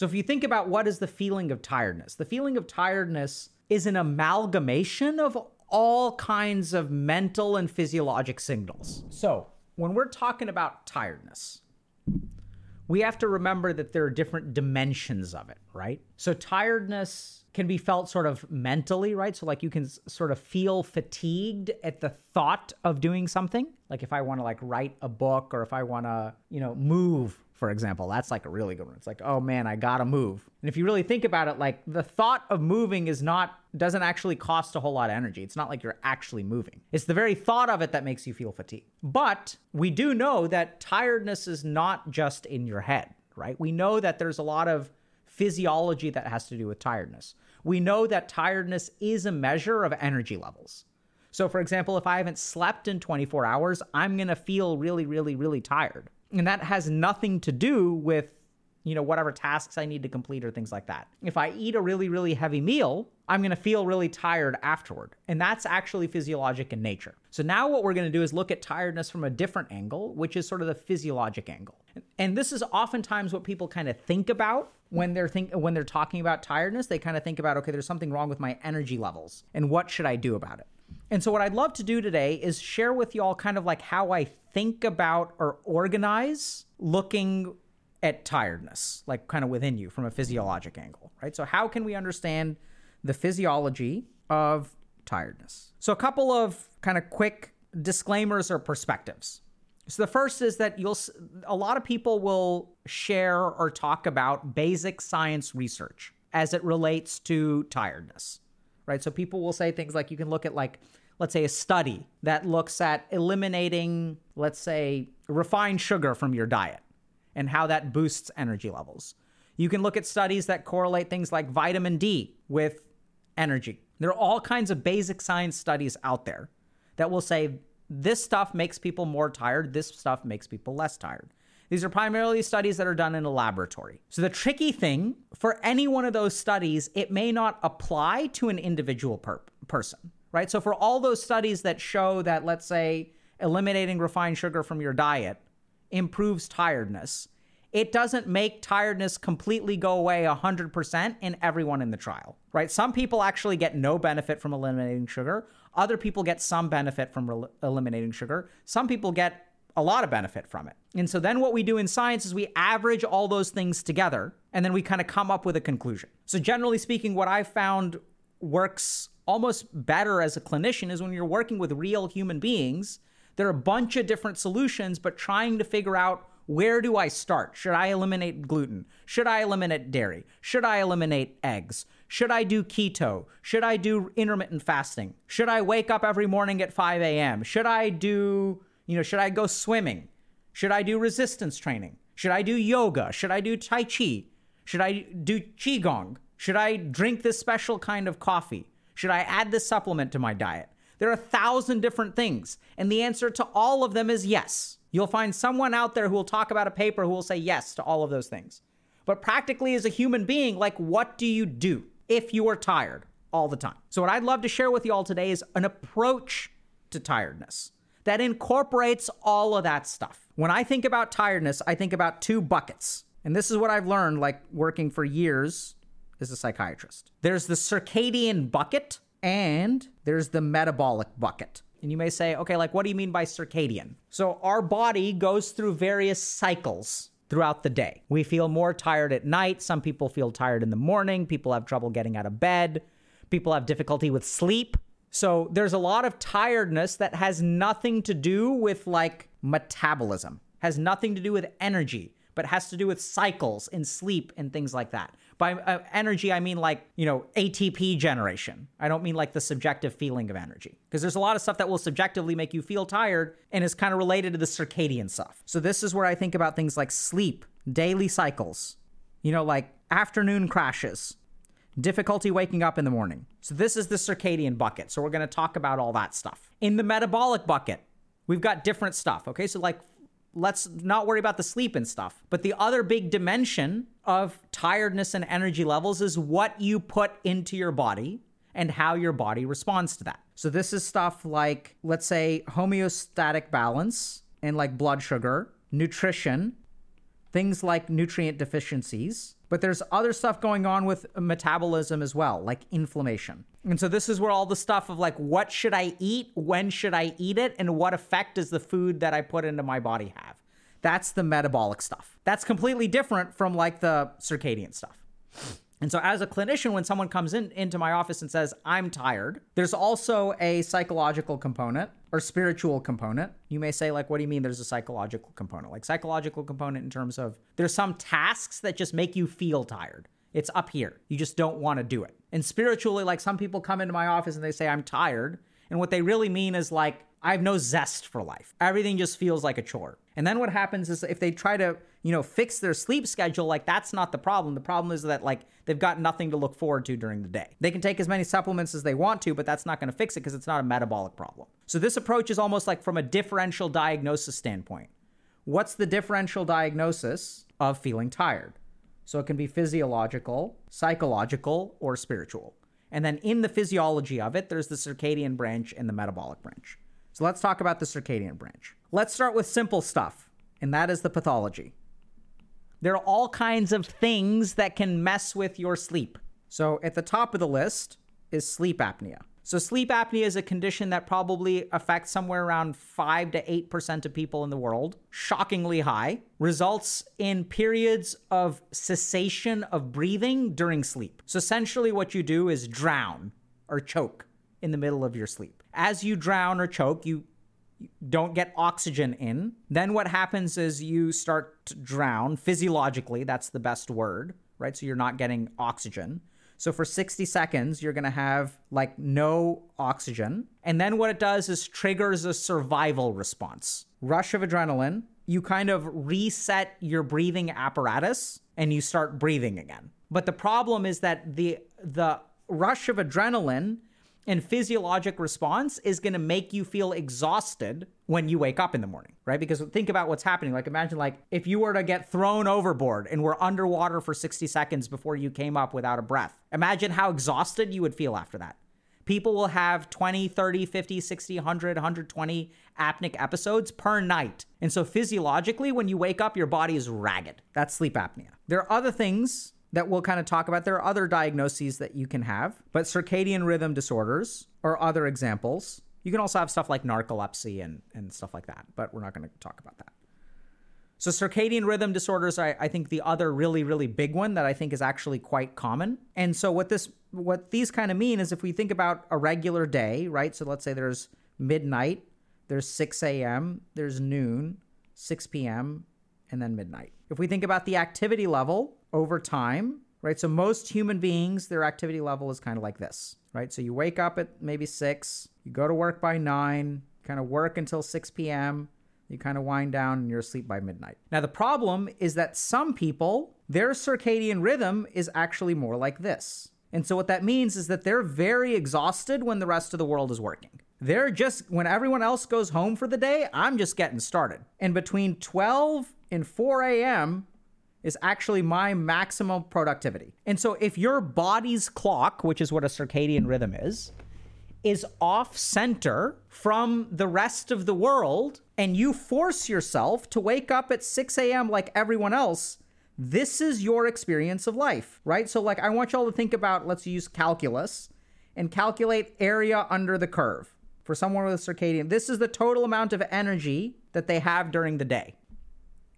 So if you think about what is the feeling of tiredness, the feeling of tiredness is an amalgamation of all kinds of mental and physiologic signals. So when we're talking about tiredness, we have to remember that there are different dimensions of it, right? So tiredness can be felt sort of mentally, right? So like you can sort of feel fatigued at the thought of doing something. Like if I want to like write a book or if I want to, you know, move, for example, that's like a really good one. It's like, oh man, I got to move. And if you really think about it, like the thought of moving is not doesn't actually cost a whole lot of energy. It's not like you're actually moving. It's the very thought of it that makes you feel fatigued. But we do know that tiredness is not just in your head, right? We know that there's a lot of physiology that has to do with tiredness. We know that tiredness is a measure of energy levels. So, for example, if I haven't slept in 24 hours, I'm going to feel really, really, really tired. And that has nothing to do with, you know, whatever tasks I need to complete or things like that. If I eat a really, really heavy meal, I'm going to feel really tired afterward. And that's actually physiologic in nature. So now what we're going to do is look at tiredness from a different angle, which is sort of the physiologic angle. And this is oftentimes what people kind of think about when they're think when they're talking about tiredness. They kind of think about, okay, there's something wrong with my energy levels and what should I do about it? And so, what I'd love to do today is share with y'all kind of like how I think about or organize looking at tiredness, like kind of within you from a physiologic angle, right? So, how can we understand the physiology of tiredness? So, a couple of kind of quick disclaimers or perspectives. So, the first is that you'll, a lot of people will share or talk about basic science research as it relates to tiredness right? So people will say things like you can look at like let's say a study that looks at eliminating let's say refined sugar from your diet and how that boosts energy levels. You can look at studies that correlate things like vitamin D with energy. There are all kinds of basic science studies out there that will say this stuff makes people more tired, this stuff makes people less tired. These are primarily studies that are done in a laboratory. So the tricky thing for any one of those studies, it may not apply to an individual per- person, right? So for all those studies that show that, let's say, eliminating refined sugar from your diet improves tiredness, it doesn't make tiredness completely go away 100% in everyone in the trial, right? Some people actually get no benefit from eliminating sugar. Other people get some benefit from rel- eliminating sugar. Some people get a lot of benefit from it. And so then what we do in science is we average all those things together and then we kind of come up with a conclusion. So generally speaking, what I've found works almost better as a clinician is when you're working with real human beings, there are a bunch of different solutions, but trying to figure out where do I start? Should I eliminate gluten? Should I eliminate dairy? Should I eliminate eggs? Should I do keto? Should I do intermittent fasting? Should I wake up every morning at 5 a.m.? Should I do you know, should I go swimming? Should I do resistance training? Should I do yoga? Should I do Tai Chi? Should I do Qigong? Should I drink this special kind of coffee? Should I add this supplement to my diet? There are a thousand different things. And the answer to all of them is yes. You'll find someone out there who will talk about a paper who will say yes to all of those things. But practically, as a human being, like, what do you do if you are tired all the time? So, what I'd love to share with you all today is an approach to tiredness that incorporates all of that stuff. When I think about tiredness, I think about two buckets. And this is what I've learned, like working for years as a psychiatrist. There's the circadian bucket and there's the metabolic bucket. And you may say, okay, like, what do you mean by circadian? So, our body goes through various cycles throughout the day. We feel more tired at night. Some people feel tired in the morning. People have trouble getting out of bed. People have difficulty with sleep. So there's a lot of tiredness that has nothing to do with like metabolism, has nothing to do with energy, but has to do with cycles and sleep and things like that. By uh, energy, I mean like, you know, ATP generation. I don't mean like the subjective feeling of energy. Because there's a lot of stuff that will subjectively make you feel tired and is kind of related to the circadian stuff. So this is where I think about things like sleep, daily cycles, you know, like afternoon crashes, difficulty waking up in the morning. So this is the circadian bucket. So we're going to talk about all that stuff. In the metabolic bucket, we've got different stuff. Okay. So like, let's not worry about the sleep and stuff. But the other big dimension of tiredness and energy levels is what you put into your body and how your body responds to that. So this is stuff like, let's say, homeostatic balance and like blood sugar, nutrition, things like nutrient deficiencies, But there's other stuff going on with metabolism as well, like inflammation. And so this is where all the stuff of like, what should I eat? When should I eat it? And what effect does the food that I put into my body have? That's the metabolic stuff. That's completely different from like the circadian stuff. And so, as a clinician, when someone comes in into my office and says, I'm tired, there's also a psychological component or spiritual component. You may say, like, what do you mean there's a psychological component? Like, psychological component in terms of there's some tasks that just make you feel tired. It's up here. You just don't want to do it. And spiritually, like, some people come into my office and they say, I'm tired. And what they really mean is, like, I have no zest for life. Everything just feels like a chore. And then what happens is if they try to, you know, fix their sleep schedule, like that's not the problem. The problem is that like they've got nothing to look forward to during the day. They can take as many supplements as they want to, but that's not going to fix it because it's not a metabolic problem. So this approach is almost like from a differential diagnosis standpoint. What's the differential diagnosis of feeling tired? So it can be physiological, psychological, or spiritual. And then in the physiology of it, there's the circadian branch and the metabolic branch. So let's talk about the circadian branch. Let's start with simple stuff, and that is the pathology. There are all kinds of things that can mess with your sleep. So at the top of the list is sleep apnea. So sleep apnea is a condition that probably affects somewhere around 5 to 8% of people in the world, shockingly high, results in periods of cessation of breathing during sleep. So essentially what you do is drown or choke in the middle of your sleep. As you drown or choke, you don't get oxygen in. Then what happens is you start to drown physiologically. That's the best word, right? So you're not getting oxygen. So for 60 seconds, you're going to have like no oxygen. And then what it does is triggers a survival response. Rush of adrenaline, you kind of reset your breathing apparatus and you start breathing again. But the problem is that the the rush of adrenaline and physiologic response is going to make you feel exhausted when you wake up in the morning, right? Because think about what's happening. Like imagine like if you were to get thrown overboard and were underwater for 60 seconds before you came up without a breath. Imagine how exhausted you would feel after that. People will have 20, 30, 50, 60, 100, 120 apneic episodes per night. And so physiologically when you wake up your body is ragged. That's sleep apnea. There are other things that we'll kind of talk about. There are other diagnoses that you can have, but circadian rhythm disorders are other examples. You can also have stuff like narcolepsy and, and stuff like that, but we're not going to talk about that. So, circadian rhythm disorders, I, I think the other really, really big one that I think is actually quite common. And so, what this, what these kind of mean is if we think about a regular day, right? So, let's say there's midnight, there's 6 a.m., there's noon, 6 p.m., and then midnight. If we think about the activity level, over time, right? So most human beings, their activity level is kind of like this, right? So you wake up at maybe six, you go to work by nine, kind of work until 6 p.m., you kind of wind down and you're asleep by midnight. Now, the problem is that some people, their circadian rhythm is actually more like this. And so, what that means is that they're very exhausted when the rest of the world is working. They're just, when everyone else goes home for the day, I'm just getting started. And between 12 and 4 a.m., is actually my maximum productivity. And so if your body's clock, which is what a circadian rhythm is, is off center from the rest of the world, and you force yourself to wake up at 6 a.m. like everyone else, this is your experience of life, right? So, like, I want y'all to think about let's use calculus and calculate area under the curve for someone with a circadian. This is the total amount of energy that they have during the day.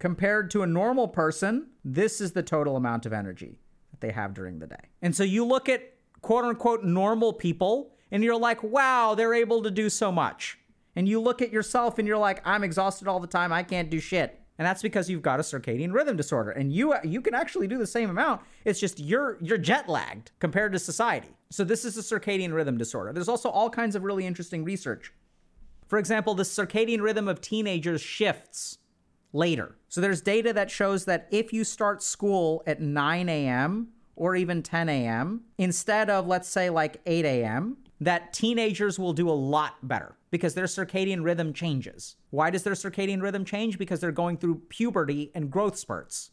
Compared to a normal person, this is the total amount of energy that they have during the day. And so you look at quote unquote normal people and you're like, wow, they're able to do so much. And you look at yourself and you're like, I'm exhausted all the time. I can't do shit. And that's because you've got a circadian rhythm disorder. And you you can actually do the same amount. It's just you're you're jet lagged compared to society. So this is a circadian rhythm disorder. There's also all kinds of really interesting research. For example, the circadian rhythm of teenagers shifts later. So there's data that shows that if you start school at 9 a.m. or even 10 a.m., instead of, let's say, like 8 a.m., that teenagers will do a lot better because their circadian rhythm changes. Why does their circadian rhythm change? Because they're going through puberty and growth spurts.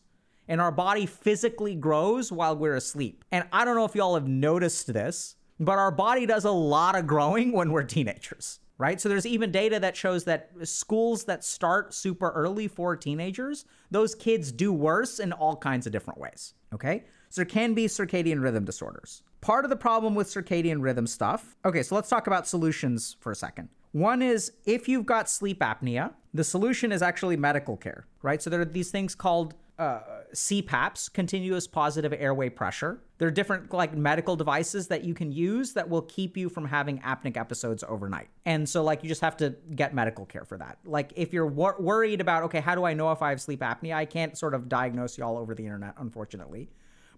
And our body physically grows while we're asleep. And I don't know if y'all have noticed this, but our body does a lot of growing when we're teenagers. Right? So there's even data that shows that schools that start super early for teenagers, those kids do worse in all kinds of different ways, okay? So there can be circadian rhythm disorders. Part of the problem with circadian rhythm stuff, okay, so let's talk about solutions for a second. One is if you've got sleep apnea, the solution is actually medical care, right? So there are these things called uh, CPAPs, continuous positive airway pressure. There are different like medical devices that you can use that will keep you from having apneic episodes overnight. And so like you just have to get medical care for that. Like if you're wor- worried about okay, how do I know if I have sleep apnea? I can't sort of diagnose you all over the internet, unfortunately.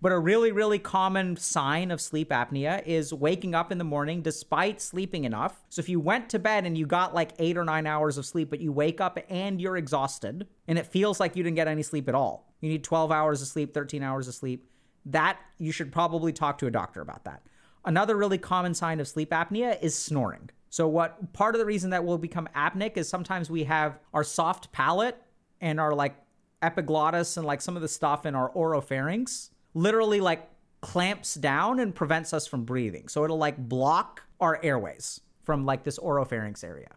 But a really, really common sign of sleep apnea is waking up in the morning despite sleeping enough. So if you went to bed and you got like eight or nine hours of sleep, but you wake up and you're exhausted and it feels like you didn't get any sleep at all, you need 12 hours of sleep, 13 hours of sleep, that you should probably talk to a doctor about that. Another really common sign of sleep apnea is snoring. So, what part of the reason that we'll become apneic is sometimes we have our soft palate and our like epiglottis and like some of the stuff in our oropharynx literally like clamps down and prevents us from breathing. So it'll like block our airways from like this oropharynx area.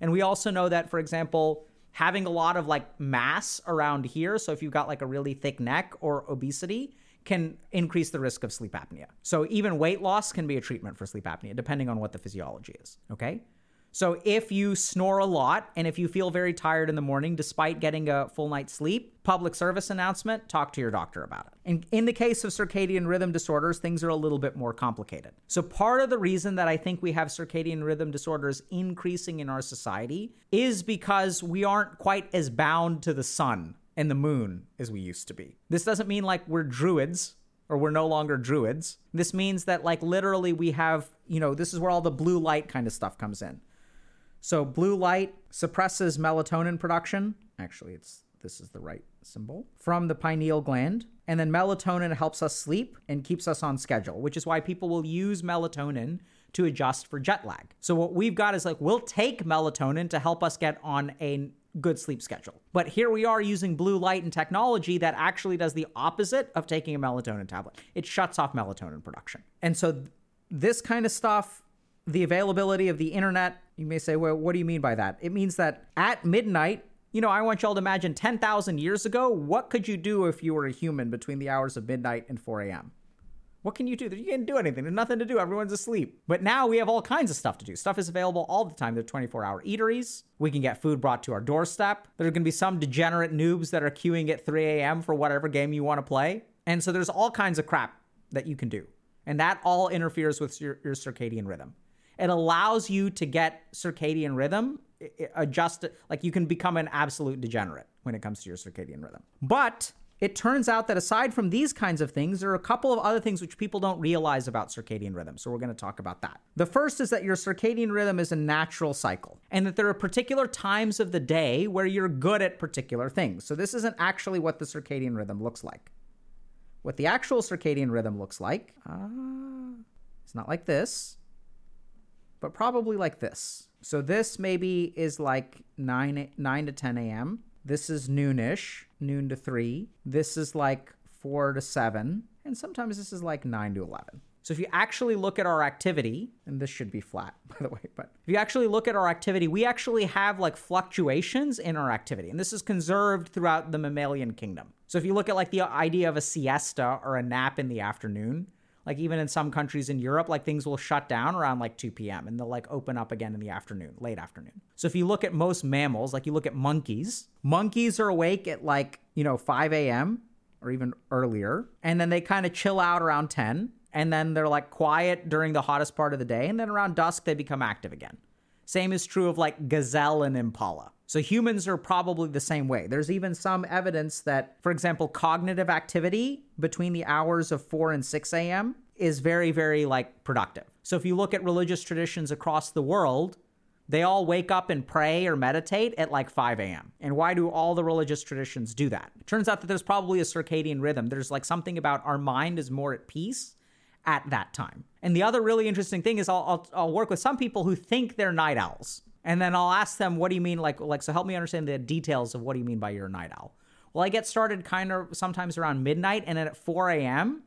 And we also know that, for example, having a lot of like mass around here, so if you've got like a really thick neck or obesity, can increase the risk of sleep apnea. So even weight loss can be a treatment for sleep apnea, depending on what the physiology is. Okay. So if you snore a lot and if you feel very tired in the morning despite getting a full night's sleep, public service announcement, talk to your doctor about it. And in the case of circadian rhythm disorders, things are a little bit more complicated. So part of the reason that I think we have circadian rhythm disorders increasing in our society is because we aren't quite as bound to the sun and the moon as we used to be. This doesn't mean like we're druids or we're no longer druids. This means that like literally we have, you know, this is where all the blue light kind of stuff comes in. So blue light suppresses melatonin production. Actually, it's this is the right symbol from the pineal gland. And then melatonin helps us sleep and keeps us on schedule, which is why people will use melatonin to adjust for jet lag. So what we've got is like we'll take melatonin to help us get on a good sleep schedule. But here we are using blue light and technology that actually does the opposite of taking a melatonin tablet. It shuts off melatonin production. And so th- this kind of stuff the availability of the internet. You may say, well, what do you mean by that? It means that at midnight, you know, I want y'all to imagine 10,000 years ago, what could you do if you were a human between the hours of midnight and 4 a.m.? What can you do? You can't do anything. There's nothing to do. Everyone's asleep. But now we have all kinds of stuff to do. Stuff is available all the time. There are 24 hour eateries. We can get food brought to our doorstep. There are going to be some degenerate noobs that are queuing at 3 a.m. for whatever game you want to play. And so there's all kinds of crap that you can do. And that all interferes with your, your circadian rhythm. It allows you to get circadian rhythm adjust like you can become an absolute degenerate when it comes to your circadian rhythm. But it turns out that aside from these kinds of things, there are a couple of other things which people don't realize about circadian rhythm. So we're going to talk about that. The first is that your circadian rhythm is a natural cycle and that there are particular times of the day where you're good at particular things. So this isn't actually what the circadian rhythm looks like. What the actual circadian rhythm looks like, uh, it's not like this but probably like this. So this maybe is like 9 9 to 10 a.m. This is noonish, noon to 3. This is like 4 to 7, and sometimes this is like 9 to 11. So if you actually look at our activity, and this should be flat, by the way, but if you actually look at our activity, we actually have like fluctuations in our activity. And this is conserved throughout the mammalian kingdom. So if you look at like the idea of a siesta or a nap in the afternoon, like even in some countries in Europe, like things will shut down around like 2 p.m. and they'll like open up again in the afternoon, late afternoon. So if you look at most mammals, like you look at monkeys, monkeys are awake at like, you know, 5 a.m. or even earlier. And then they kind of chill out around 10. And then they're like quiet during the hottest part of the day. And then around dusk, they become active again. Same is true of like gazelle and impala. So humans are probably the same way. There's even some evidence that, for example, cognitive activity between the hours of 4 and 6 a.m. is very, very like productive. So if you look at religious traditions across the world, they all wake up and pray or meditate at like 5 a.m. And why do all the religious traditions do that? It turns out that there's probably a circadian rhythm. There's like something about our mind is more at peace at that time. And the other really interesting thing is I'll, I'll, I'll work with some people who think they're night owls and then I'll ask them, what do you mean? Like, like, so help me understand the details of what do you mean by your night owl? Well, I get started kind of sometimes around midnight, and then at 4 a.m.,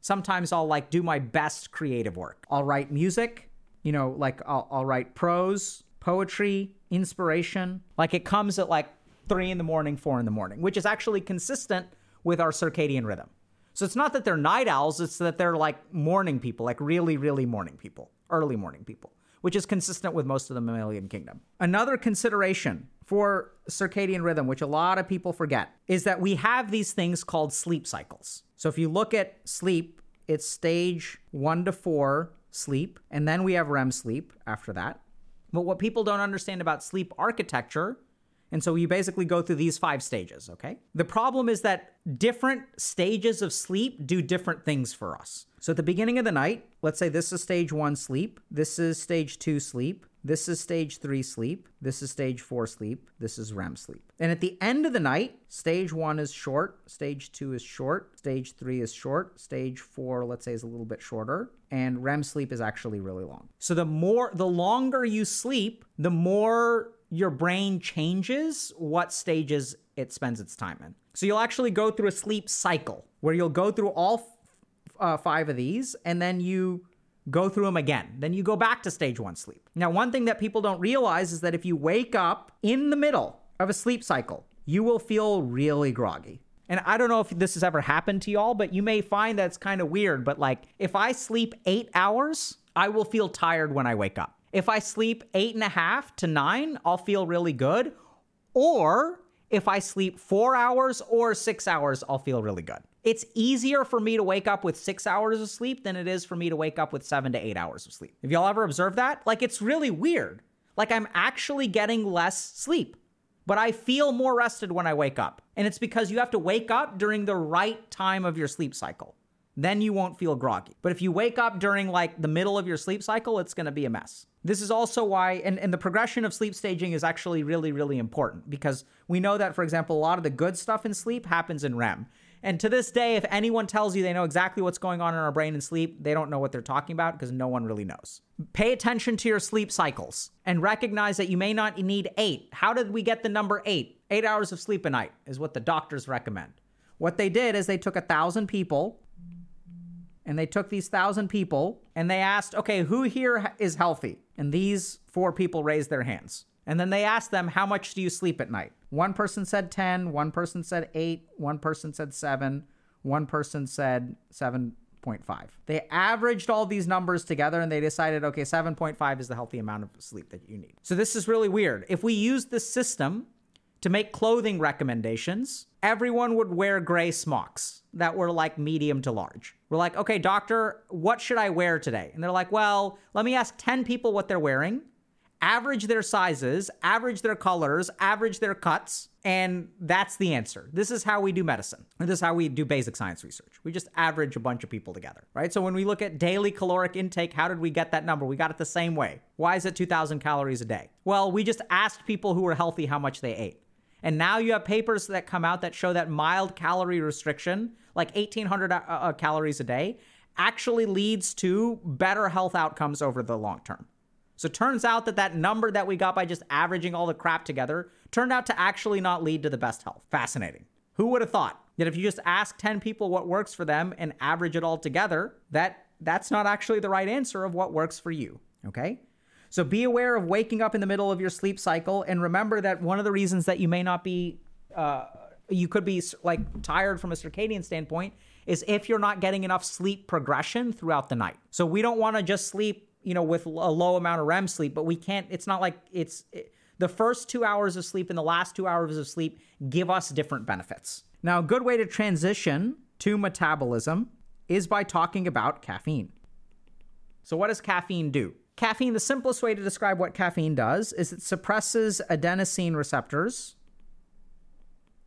sometimes I'll like do my best creative work. I'll write music, you know, like I'll, I'll write prose, poetry, inspiration. Like it comes at like three in the morning, four in the morning, which is actually consistent with our circadian rhythm. So it's not that they're night owls, it's that they're like morning people, like really, really morning people, early morning people, which is consistent with most of the mammalian kingdom. Another consideration for circadian rhythm, which a lot of people forget, is that we have these things called sleep cycles. So if you look at sleep, it's stage one to four sleep, and then we have REM sleep after that. But what people don't understand about sleep architecture and so you basically go through these five stages, okay? The problem is that different stages of sleep do different things for us. So at the beginning of the night, let's say this is stage one sleep, this is stage two sleep, this is stage three sleep, this is stage four sleep, this is REM sleep. And at the end of the night, stage one is short, stage two is short, stage three is short, stage four, let's say, is a little bit shorter, and REM sleep is actually really long. So the more, the longer you sleep, the more your brain changes what stages it spends its time in. So you'll actually go through a sleep cycle where you'll go through all uh, five of these and then you go through them again. Then you go back to stage one sleep. Now, one thing that people don't realize is that if you wake up in the middle of a sleep cycle, you will feel really groggy. And I don't know if this has ever happened to y'all, but you may find that's kind of weird. But like, if I sleep eight hours, I will feel tired when I wake up. If I sleep eight and a half to nine, I'll feel really good. Or if I sleep four hours or six hours, I'll feel really good. It's easier for me to wake up with six hours of sleep than it is for me to wake up with seven to eight hours of sleep. Have y'all ever observed that? Like, it's really weird. Like, I'm actually getting less sleep, but I feel more rested when I wake up. And it's because you have to wake up during the right time of your sleep cycle then you won't feel groggy. But if you wake up during like the middle of your sleep cycle, it's going to be a mess. This is also why, and, and the progression of sleep staging is actually really, really important because we know that, for example, a lot of the good stuff in sleep happens in REM. And to this day, if anyone tells you they know exactly what's going on in our brain in sleep, they don't know what they're talking about because no one really knows. Pay attention to your sleep cycles and recognize that you may not need eight. How did we get the number eight? Eight hours of sleep a night is what the doctors recommend. What they did is they took a thousand people and they took these thousand people and they asked, okay, who here is healthy? And these four people raised their hands. And then they asked them, how much do you sleep at night? One person said 10, one person said 8, one person said 7, one person said 7.5. They averaged all these numbers together and they decided, okay, 7.5 is the healthy amount of sleep that you need. So this is really weird. If we use this system to make clothing recommendations, everyone would wear gray smocks that were like medium to large. We're like, okay, doctor, what should I wear today? And they're like, well, let me ask 10 people what they're wearing, average their sizes, average their colors, average their cuts, and that's the answer. This is how we do medicine. This is how we do basic science research. We just average a bunch of people together, right? So when we look at daily caloric intake, how did we get that number? We got it the same way. Why is it 2,000 calories a day? Well, we just asked people who were healthy how much they ate. And now you have papers that come out that show that mild calorie restriction, like 1800 uh, uh, calories a day, actually leads to better health outcomes over the long term. So it turns out that that number that we got by just averaging all the crap together turned out to actually not lead to the best health. Fascinating. Who would have thought that if you just ask 10 people what works for them and average it all together, that that's not actually the right answer of what works for you, okay? So be aware of waking up in the middle of your sleep cycle and remember that one of the reasons that you may not be, uh, you could be like tired from a circadian standpoint is if you're not getting enough sleep progression throughout the night. So we don't want to just sleep, you know, with a low amount of REM sleep, but we can't, it's not like it's, it, the first two hours of sleep and the last two hours of sleep give us different benefits. Now, a good way to transition to metabolism is by talking about caffeine. So, what does caffeine do? Caffeine, the simplest way to describe what caffeine does is it suppresses adenosine receptors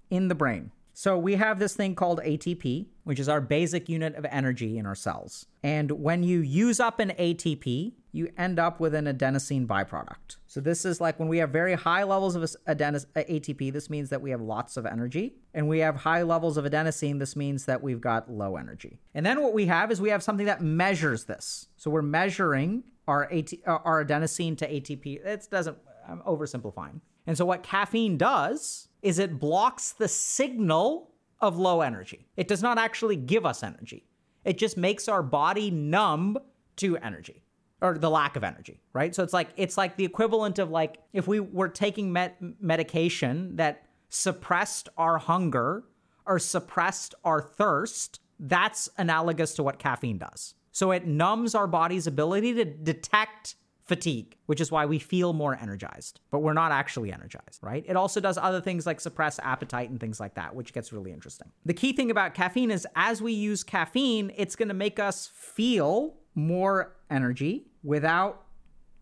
in the brain. So we have this thing called ATP, which is our basic unit of energy in our cells. And when you use up an ATP, you end up with an adenosine byproduct. So this is like when we have very high levels of adenos- ATP, this means that we have lots of energy. And we have high levels of adenosine, this means that we've got low energy. And then what we have is we have something that measures this. So we're measuring our, AT- uh, our adenosine to ATP. It doesn't, I'm oversimplifying. And so what caffeine does is it blocks the signal of low energy. It does not actually give us energy. It just makes our body numb to energy. or the lack of energy, right? So it's like it's like the equivalent of like if we were taking med- medication that suppressed our hunger or suppressed our thirst, that's analogous to what caffeine does. So it numbs our body's ability to detect fatigue, which is why we feel more energized, but we're not actually energized, right? It also does other things like suppress appetite and things like that, which gets really interesting. The key thing about caffeine is as we use caffeine, it's going to make us feel more energy without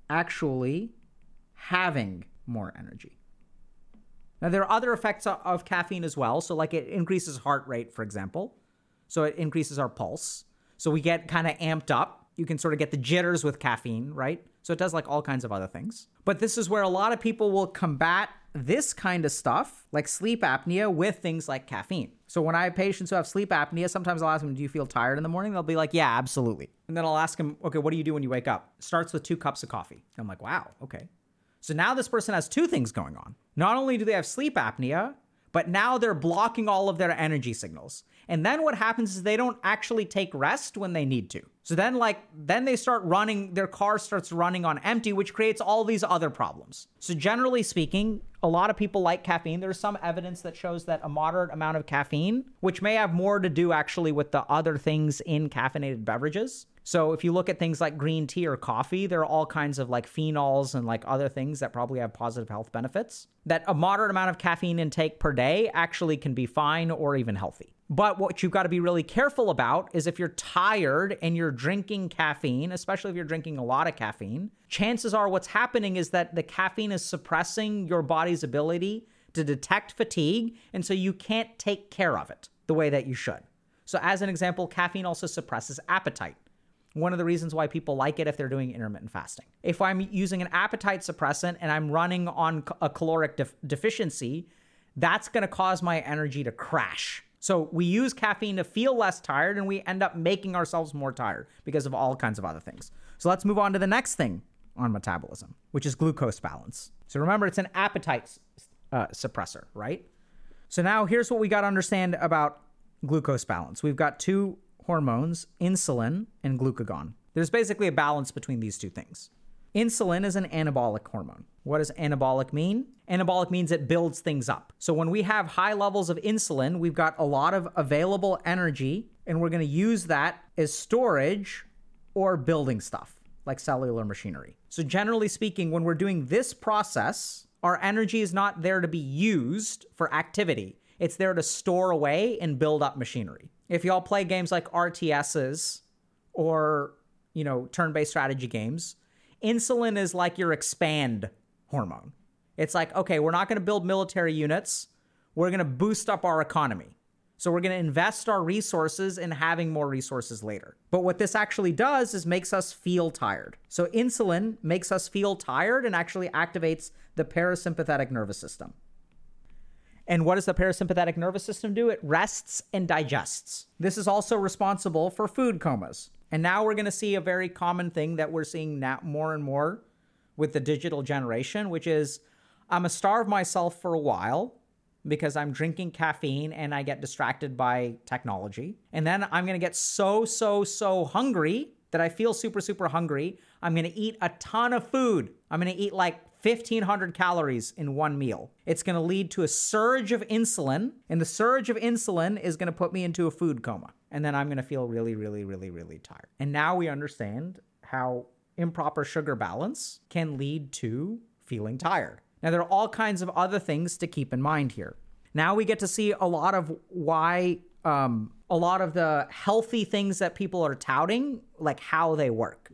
actually having more energy. Now, there are other effects of caffeine as well. So, like it increases heart rate, for example. So, it increases our pulse. So, we get kind of amped up. You can sort of get the jitters with caffeine, right? So, it does like all kinds of other things. But this is where a lot of people will combat this kind of stuff, like sleep apnea, with things like caffeine. So when I have patients who have sleep apnea, sometimes I'll ask them, Do you feel tired in the morning? They'll be like, Yeah, absolutely. And then I'll ask them, Okay, what do you do when you wake up? Starts with two cups of coffee. I'm like, Wow, okay. So now this person has two things going on. Not only do they have sleep apnea, but now they're blocking all of their energy signals. And then what happens is they don't actually take rest when they need to. So then like then they start running their car starts running on empty which creates all these other problems. So generally speaking, a lot of people like caffeine. There's some evidence that shows that a moderate amount of caffeine, which may have more to do actually with the other things in caffeinated beverages, so if you look at things like green tea or coffee, there are all kinds of like phenols and like other things that probably have positive health benefits. That a moderate amount of caffeine intake per day actually can be fine or even healthy. But what you've got to be really careful about is if you're tired and you're drinking caffeine, especially if you're drinking a lot of caffeine, chances are what's happening is that the caffeine is suppressing your body's ability to detect fatigue. And so you can't take care of it the way that you should. So, as an example, caffeine also suppresses appetite. One of the reasons why people like it if they're doing intermittent fasting. If I'm using an appetite suppressant and I'm running on a caloric def- deficiency, that's going to cause my energy to crash. So we use caffeine to feel less tired and we end up making ourselves more tired because of all kinds of other things. So let's move on to the next thing on metabolism, which is glucose balance. So remember, it's an appetite uh, suppressor, right? So now here's what we got to understand about glucose balance. We've got two hormones, insulin and glucagon. There's basically a balance between these two things. Insulin is an anabolic hormone. What does anabolic mean? Anabolic means it builds things up. So when we have high levels of insulin, we've got a lot of available energy, and we're going to use that as storage or building stuff like cellular machinery. So generally speaking, when we're doing this process, our energy is not there to be used for activity. It's there to store away and build up machinery if y'all play games like RTSs or, you know, turn based strategy games, insulin is like your expand hormone. It's like, okay, we're not going to build military units, we're going to boost up our economy. So we're going to invest our resources in having more resources later. But what this actually does is makes us feel tired. So insulin makes us feel tired and actually activates the parasympathetic nervous system. And what does the parasympathetic nervous system do? It rests and digests. This is also responsible for food comas. And now we're going to see a very common thing that we're seeing now more and more with the digital generation, which is I'm going to starve myself for a while because I'm drinking caffeine and I get distracted by technology. And then I'm going to get so, so, so hungry that I feel super, super hungry. I'm going to eat a ton of food. I'm going to eat like 1500 calories in one meal. It's going to lead to a surge of insulin, and the surge of insulin is going to put me into a food coma. And then I'm going to feel really, really, really, really tired. And now we understand how improper sugar balance can lead to feeling tired. Now, there are all kinds of other things to keep in mind here. Now we get to see a lot of why um, a lot of the healthy things that people are touting, like how they work.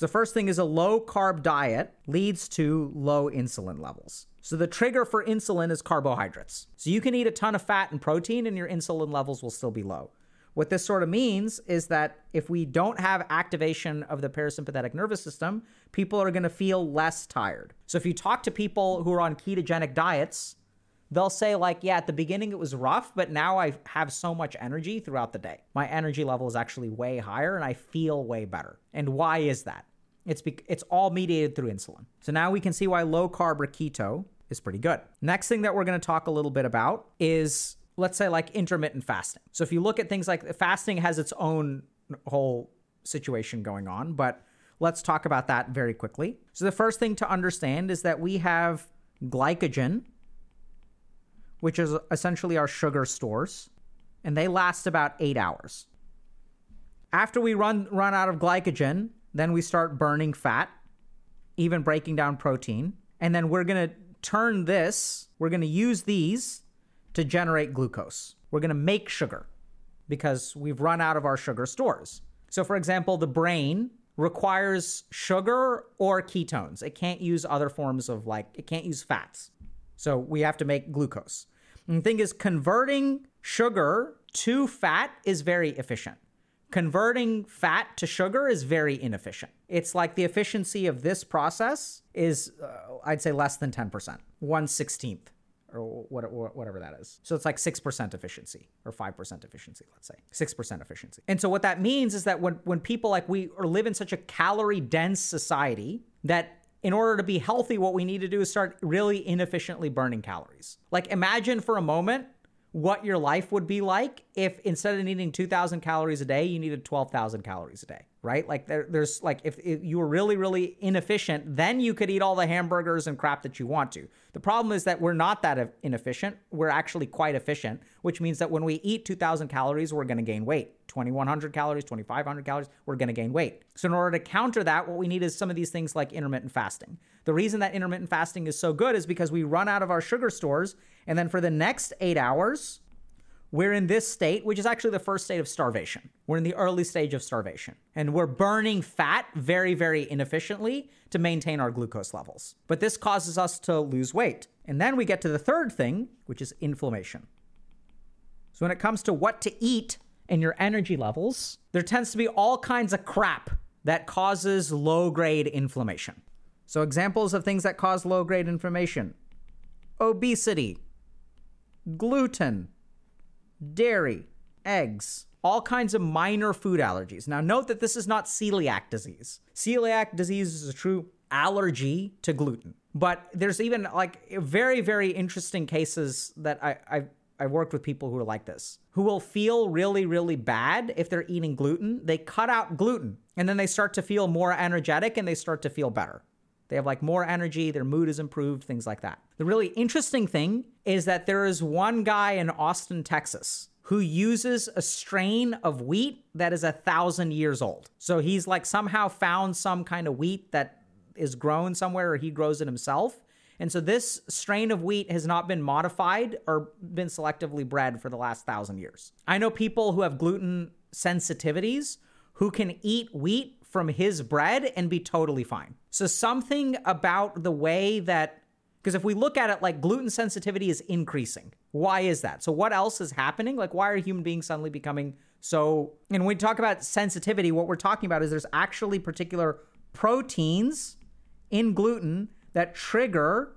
So the first thing is a low carb diet leads to low insulin levels. So the trigger for insulin is carbohydrates. So you can eat a ton of fat and protein and your insulin levels will still be low. What this sort of means is that if we don't have activation of the parasympathetic nervous system, people are going to feel less tired. So if you talk to people who are on ketogenic diets, they'll say like, yeah, at the beginning it was rough, but now I have so much energy throughout the day. My energy level is actually way higher and I feel way better. And why is that? It's be- it's all mediated through insulin. So now we can see why low carb or keto is pretty good. Next thing that we're going to talk a little bit about is let's say like intermittent fasting. So if you look at things like fasting has its own whole situation going on, but let's talk about that very quickly. So, the first thing to understand is that we have glycogen, which is essentially our sugar stores, and they last about eight hours. After we run, run out of glycogen, then we start burning fat, even breaking down protein. And then we're going to turn this, we're going to use these to generate glucose. We're going to make sugar because we've run out of our sugar stores. So, for example, the brain requires sugar or ketones. It can't use other forms of like, it can't use fats. So, we have to make glucose. And the thing is, converting sugar to fat is very efficient. Converting fat to sugar is very inefficient. It's like the efficiency of this process is, uh, I'd say, less than 10%, 1 16th or whatever that is. So it's like 6% efficiency or 5% efficiency, let's say. 6% efficiency. And so what that means is that when, when people like we live in such a calorie dense society that in order to be healthy, what we need to do is start really inefficiently burning calories. Like imagine for a moment what your life would be like if instead of needing 2000 calories a day you needed 12000 calories a day right? Like there, there's like if, if, you were really really inefficient then you could eat all the hamburgers and crap that you want to. The problem is that we're not that inefficient. We're actually quite efficient which means that when we eat 2000 calories we're going to gain weight. 2100 calories 2500 calories we're going to gain weight. So in order to counter that what we need is some of these things like intermittent fasting. The reason that intermittent fasting is so good is because we run out of our sugar stores and then for the next eight hours, we're in this state, which is actually the first state of starvation. We're in the early stage of starvation. And we're burning fat very, very inefficiently to maintain our glucose levels. But this causes us to lose weight. And then we get to the third thing, which is inflammation. So when it comes to what to eat and your energy levels, there tends to be all kinds of crap that causes low grade inflammation. So examples of things that cause low grade inflammation obesity, gluten, dairy, eggs, all kinds of minor food allergies. Now, note that this is not celiac disease. Celiac disease is a true allergy to gluten. But there's even like very, very interesting cases that I, I I worked with people who are like this, who will feel really, really bad if they're eating gluten. They cut out gluten and then they start to feel more energetic and they start to feel better. They have like more energy, their mood is improved, things like that. The really interesting thing is that there is one guy in Austin, Texas, who uses a strain of wheat that is a thousand years old. So he's like somehow found some kind of wheat that is grown somewhere or he grows it himself. And so this strain of wheat has not been modified or been selectively bred for the last thousand years. I know people who have gluten sensitivities who can eat wheat from his bread and be totally fine. So, something about the way that, because if we look at it like gluten sensitivity is increasing, why is that? So, what else is happening? Like, why are human beings suddenly becoming so? And when we talk about sensitivity, what we're talking about is there's actually particular proteins in gluten that trigger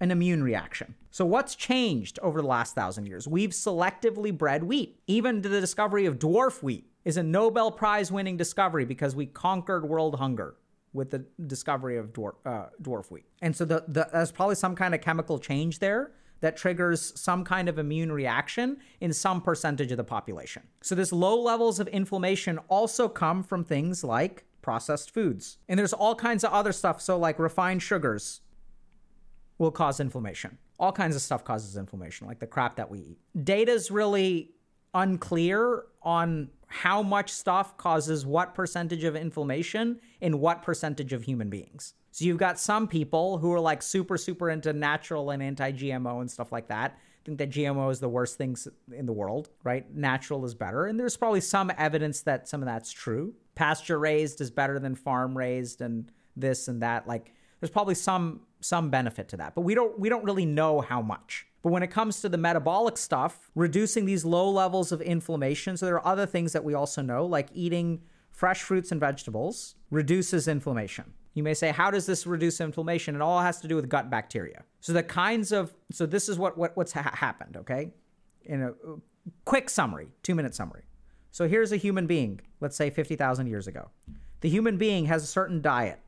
an immune reaction. So, what's changed over the last thousand years? We've selectively bred wheat, even to the discovery of dwarf wheat is a Nobel Prize winning discovery because we conquered world hunger with the discovery of dwarf, uh, dwarf wheat. And so the, the, there's probably some kind of chemical change there that triggers some kind of immune reaction in some percentage of the population. So this low levels of inflammation also come from things like processed foods. And there's all kinds of other stuff. So like refined sugars will cause inflammation. All kinds of stuff causes inflammation, like the crap that we eat. Data's really unclear on how much stuff causes what percentage of inflammation in what percentage of human beings. So you've got some people who are like super, super into natural and anti GMO and stuff like that. Think that GMO is the worst things in the world, right? Natural is better. And there's probably some evidence that some of that's true. Pasture raised is better than farm raised and this and that. Like there's probably some some benefit to that. But we don't we don't really know how much. But when it comes to the metabolic stuff, reducing these low levels of inflammation, so there are other things that we also know, like eating fresh fruits and vegetables reduces inflammation. You may say, how does this reduce inflammation? It all has to do with gut bacteria. So the kinds of so this is what, what what's ha- happened. Okay, in a quick summary, two minute summary. So here's a human being, let's say fifty thousand years ago. The human being has a certain diet.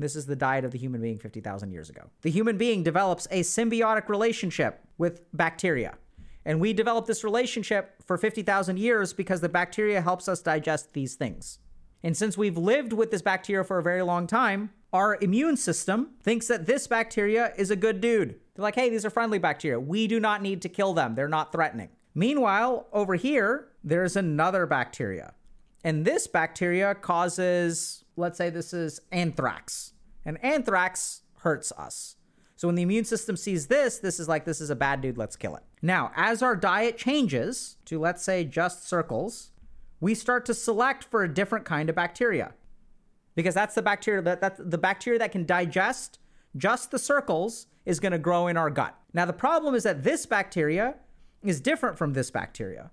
This is the diet of the human being 50,000 years ago. The human being develops a symbiotic relationship with bacteria. And we develop this relationship for 50,000 years because the bacteria helps us digest these things. And since we've lived with this bacteria for a very long time, our immune system thinks that this bacteria is a good dude. They're like, hey, these are friendly bacteria. We do not need to kill them. They're not threatening. Meanwhile, over here, there's another bacteria. And this bacteria causes, let's say this is anthrax. And anthrax hurts us. So when the immune system sees this, this is like, this is a bad dude, let's kill it. Now, as our diet changes to, let's say, just circles, we start to select for a different kind of bacteria. Because that's the bacteria that that's the bacteria that can digest just the circles is going to grow in our gut. Now the problem is that this bacteria is different from this bacteria.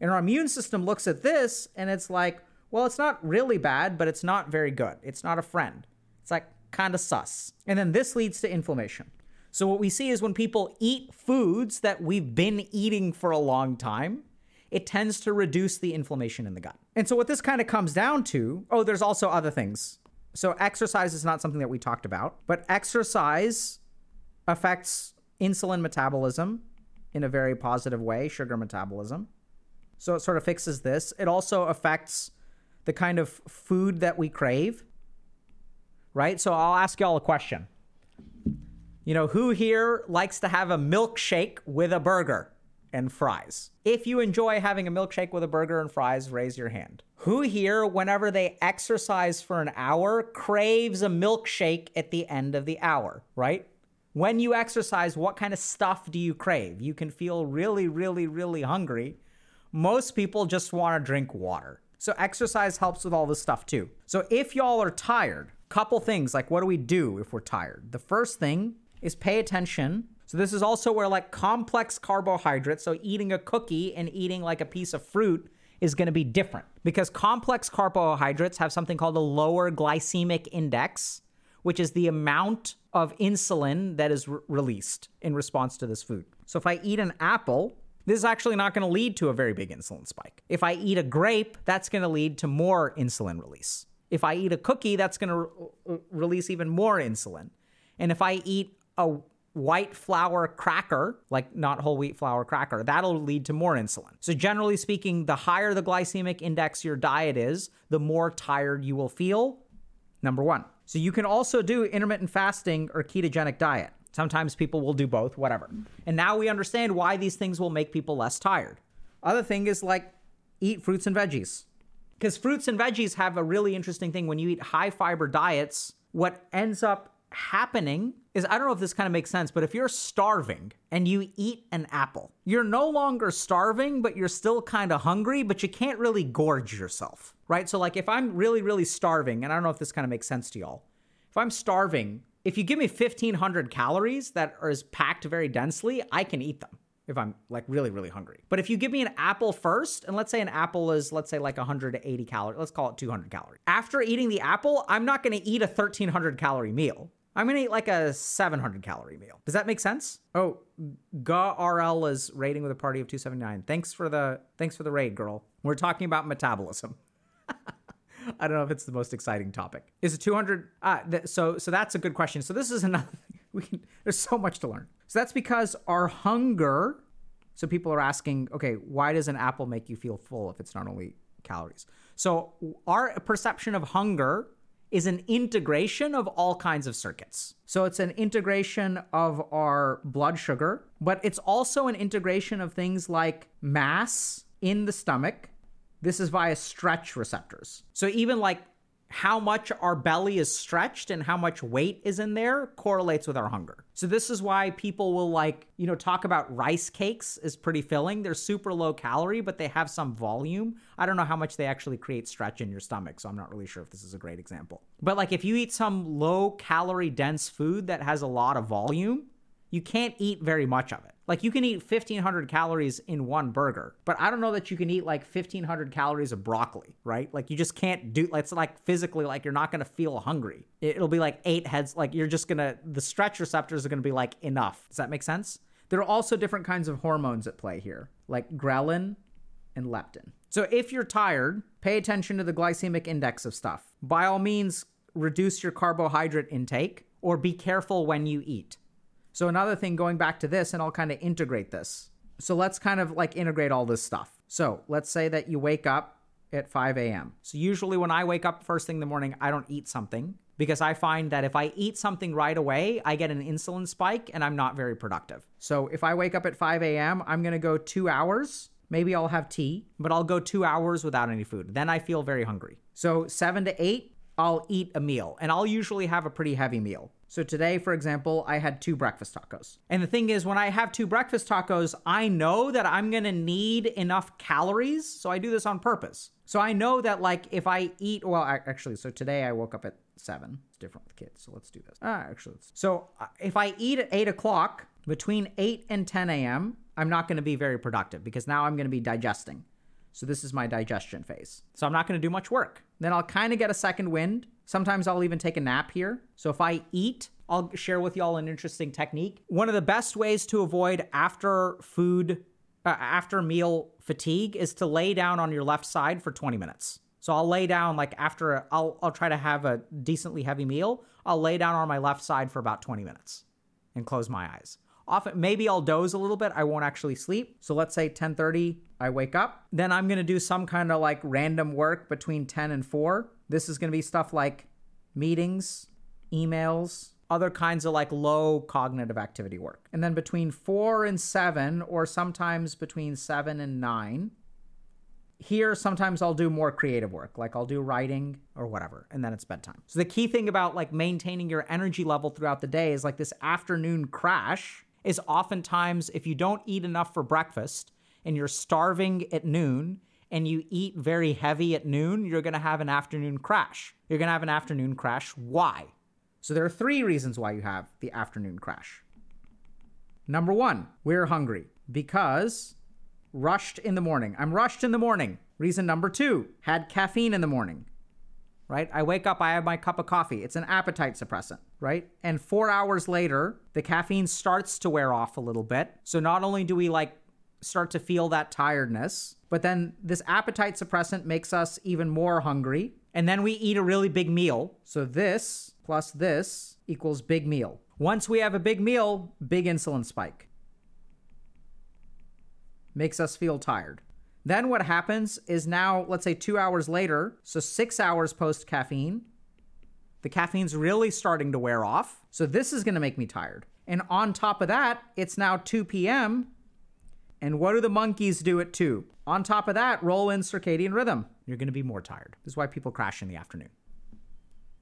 And our immune system looks at this and it's like, well, it's not really bad, but it's not very good. It's not a friend. It's like, kind of sus. And then this leads to inflammation. So what we see is when people eat foods that we've been eating for a long time, it tends to reduce the inflammation in the gut. And so what this kind of comes down to, oh, there's also other things. So exercise is not something that we talked about, but exercise affects insulin metabolism in a very positive way, sugar metabolism. So it sort of fixes this. It also affects the kind of food that we crave right? So I'll ask y'all a question. You know, who here likes to have a milkshake with a burger and fries? If you enjoy having a milkshake with a burger and fries, raise your hand. Who here, whenever they exercise for an hour, craves a milkshake at the end of the hour, right? When you exercise, what kind of stuff do you crave? You can feel really, really, really hungry. Most people just want to drink water. So exercise helps with all this stuff too. So if y'all are tired, couple things like what do we do if we're tired? The first thing is pay attention. So this is also where like complex carbohydrates, so eating a cookie and eating like a piece of fruit is going to be different because complex carbohydrates have something called a lower glycemic index, which is the amount of insulin that is re- released in response to this food. So if I eat an apple, this is actually not going to lead to a very big insulin spike. If I eat a grape, that's going to lead to more insulin release. If I eat a cookie, that's going to re- release even more insulin. And if I eat a white flour cracker, like not whole wheat flour cracker, that'll lead to more insulin. So, generally speaking, the higher the glycemic index your diet is, the more tired you will feel. Number one. So, you can also do intermittent fasting or ketogenic diet. Sometimes people will do both, whatever. And now we understand why these things will make people less tired. Other thing is like eat fruits and veggies because fruits and veggies have a really interesting thing when you eat high fiber diets what ends up happening is I don't know if this kind of makes sense, but if you're starving and you eat an apple, you're no longer starving, but you're still kind of hungry, but you can't really gorge yourself, right? So, like, if I'm really, really starving, and I don't know if this kind of makes sense to y'all, if I'm starving, if you give me 1500 calories that are packed very densely, I can eat them if I'm like really, really hungry. But if you give me an apple first, and let's say an apple is, let's say like 180 calories, let's call it 200 calories. After eating the apple, I'm not gonna eat a 1300 calorie meal. I'm gonna eat like a 700 calorie meal. Does that make sense? Oh, GRL is rating with a party of 279. Thanks for the thanks for the raid, girl. We're talking about metabolism. I don't know if it's the most exciting topic. Is it 200? Uh, th- so so that's a good question. So this is another. We can, there's so much to learn. So that's because our hunger. So people are asking, okay, why does an apple make you feel full if it's not only calories? So our perception of hunger is an integration of all kinds of circuits. So it's an integration of our blood sugar, but it's also an integration of things like mass in the stomach. This is via stretch receptors. So even like how much our belly is stretched and how much weight is in there correlates with our hunger. So this is why people will like, you know, talk about rice cakes is pretty filling. They're super low calorie, but they have some volume. I don't know how much they actually create stretch in your stomach, so I'm not really sure if this is a great example. But like if you eat some low calorie dense food that has a lot of volume, you can't eat very much of it. Like you can eat 1500 calories in one burger, but I don't know that you can eat like 1500 calories of broccoli, right? Like you just can't do it's like physically like you're not going to feel hungry. It'll be like eight heads like you're just going to the stretch receptors are going to be like enough. Does that make sense? There are also different kinds of hormones at play here, like ghrelin and leptin. So if you're tired, pay attention to the glycemic index of stuff. By all means, reduce your carbohydrate intake or be careful when you eat. So another thing going back to this and I'll kind of integrate this. So let's kind of like integrate all this stuff. So let's say that you wake up at 5 a.m. So usually when I wake up first thing in the morning, I don't eat something because I find that if I eat something right away, I get an insulin spike and I'm not very productive. So if I wake up at 5 a.m., I'm gonna go two hours. Maybe I'll have tea, but I'll go two hours without any food. Then I feel very hungry. So seven to eight, I'll eat a meal and I'll usually have a pretty heavy meal. So today, for example, I had two breakfast tacos. And the thing is, when I have two breakfast tacos, I know that I'm gonna need enough calories. So I do this on purpose. So I know that, like, if I eat, well, actually, so today I woke up at seven. It's different with kids. So let's do this. Ah, actually. So uh, if I eat at eight o'clock, between 8 and 10 a.m., I'm not gonna be very productive because now I'm gonna be digesting. So this is my digestion phase. So I'm not going to do much work. Then I'll kind of get a second wind. Sometimes I'll even take a nap here. So if I eat, I'll share with y'all an interesting technique. One of the best ways to avoid after food, uh, after meal fatigue is to lay down on your left side for 20 minutes. So I'll lay down like after I'll I'll try to have a decently heavy meal. I'll lay down on my left side for about 20 minutes and close my eyes. Often maybe I'll doze a little bit. I won't actually sleep. So let's say 10:30 I wake up. Then I'm going to do some kind of like random work between 10 and 4. This is going to be stuff like meetings, emails, other kinds of like low cognitive activity work. And then between 4 and 7 or sometimes between 7 and 9 here sometimes i'll do more creative work like i'll do writing or whatever and then it's bedtime so the key thing about like maintaining your energy level throughout the day is like this afternoon crash is oftentimes if you don't eat enough for breakfast and you're starving at noon and you eat very heavy at noon, you're going to have an afternoon crash. You're going to have an afternoon crash. Why? So there are three reasons why you have the afternoon crash. Number one, we're hungry because rushed in the morning. I'm rushed in the morning. Reason number two, had caffeine in the morning right? I wake up, I have my cup of coffee. It's an appetite suppressant, right? And four hours later, the caffeine starts to wear off a little bit. So not only do we like start to feel that tiredness, but then this appetite suppressant makes us even more hungry. And then we eat a really big meal. So this plus this equals big meal. Once we have a big meal, big insulin spike. Makes us feel tired. Then what happens is now, let's say two hours later, so six hours post caffeine, the caffeine's really starting to wear off. So this is to make me tired. And on top of that, it's now 2 p.m. And what do the monkeys do at 2? On top of that, roll in circadian rhythm. You're going to be more tired. This is why people crash in the afternoon.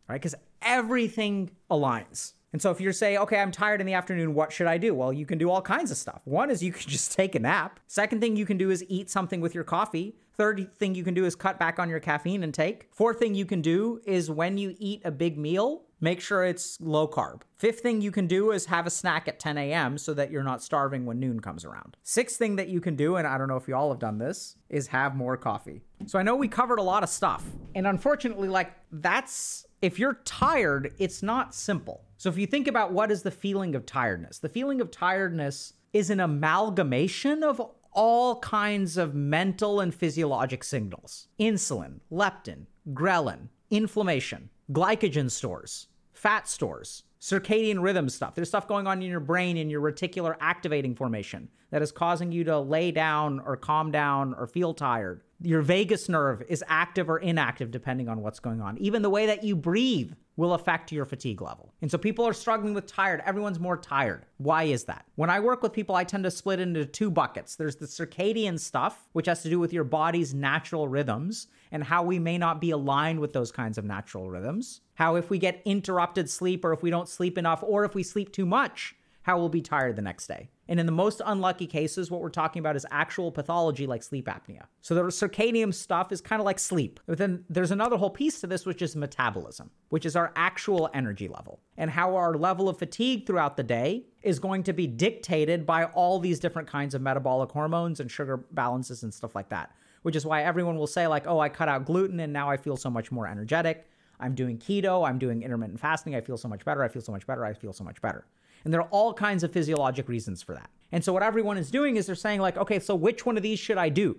Right? Because everything aligns. And so if you're saying, okay, I'm tired in the afternoon, what should I do? Well, you can do all kinds of stuff. One is you can just take a nap. Second thing you can do is eat something with your coffee. Third thing you can do is cut back on your caffeine intake. Fourth thing you can do is when you eat a big meal, make sure it's low carb. Fifth thing you can do is have a snack at 10 a.m. so that you're not starving when noon comes around. Sixth thing that you can do, and I don't know if you all have done this, is have more coffee. So I know we covered a lot of stuff. And unfortunately, like that's if you're tired, it's not simple. So if you think about what is the feeling of tiredness, the feeling of tiredness is an amalgamation of all kinds of mental and physiologic signals insulin, leptin, ghrelin, inflammation, glycogen stores, fat stores, circadian rhythm stuff. There's stuff going on in your brain in your reticular activating formation that is causing you to lay down or calm down or feel tired. Your vagus nerve is active or inactive depending on what's going on. Even the way that you breathe will affect your fatigue level. And so people are struggling with tired. Everyone's more tired. Why is that? When I work with people, I tend to split into two buckets. There's the circadian stuff, which has to do with your body's natural rhythms and how we may not be aligned with those kinds of natural rhythms. How if we get interrupted sleep or if we don't sleep enough or if we sleep too much, how we'll be tired the next day. And in the most unlucky cases, what we're talking about is actual pathology like sleep apnea. So the circadian stuff is kind of like sleep. But then there's another whole piece to this, which is metabolism, which is our actual energy level. And how our level of fatigue throughout the day is going to be dictated by all these different kinds of metabolic hormones and sugar balances and stuff like that. Which is why everyone will say, like, oh, I cut out gluten and now I feel so much more energetic. I'm doing keto, I'm doing intermittent fasting, I feel so much better, I feel so much better, I feel so much better. And there are all kinds of physiologic reasons for that. And so what everyone is doing is they're saying like, okay, so which one of these should I do?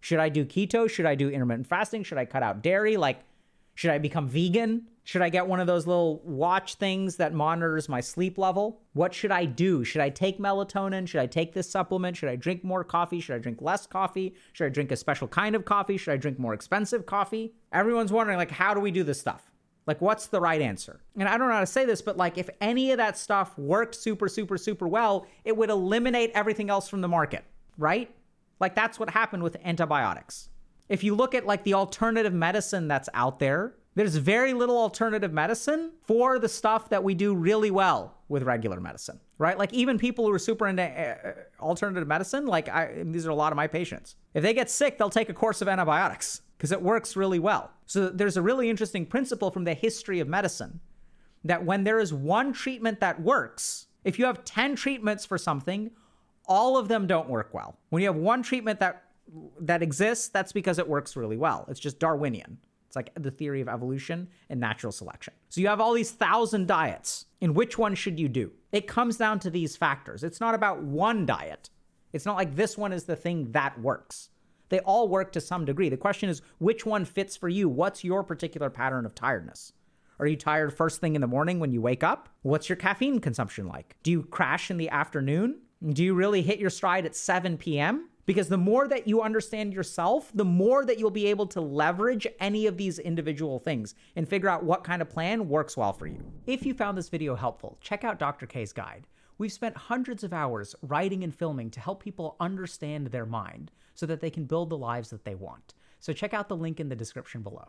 Should I do keto? Should I do intermittent fasting? Should I cut out dairy? Like, Should I become vegan? Should I get one of those little watch things that monitors my sleep level? What should I do? Should I take melatonin? Should I take this supplement? Should I drink more coffee? Should I drink less coffee? Should I drink a special kind of coffee? Should I drink more expensive coffee? Everyone's wondering, like, how do we do this stuff? Like, what's the right answer? And I don't know how to say this, but like, if any of that stuff worked super, super, super well, it would eliminate everything else from the market, right? Like, that's what happened with antibiotics. If you look at like the alternative medicine that's out there, there's very little alternative medicine for the stuff that we do really well with regular medicine, right? Like even people who are super into uh, alternative medicine, like I, these are a lot of my patients. If they get sick, they'll take a course of antibiotics because it works really well. So there's a really interesting principle from the history of medicine that when there is one treatment that works, if you have 10 treatments for something, all of them don't work well. When you have one treatment that that exists, that's because it works really well. It's just Darwinian. It's like the theory of evolution and natural selection. So you have all these thousand diets. And which one should you do? It comes down to these factors. It's not about one diet. It's not like this one is the thing that works. They all work to some degree. The question is which one fits for you? What's your particular pattern of tiredness? Are you tired first thing in the morning when you wake up? What's your caffeine consumption like? Do you crash in the afternoon? Do you really hit your stride at 7 p.m.? Because the more that you understand yourself, the more that you'll be able to leverage any of these individual things and figure out what kind of plan works well for you. If you found this video helpful, check out Dr. K's guide. We've spent hundreds of hours writing and filming to help people understand their mind so that they can build the lives that they want. So check out the link in the description below.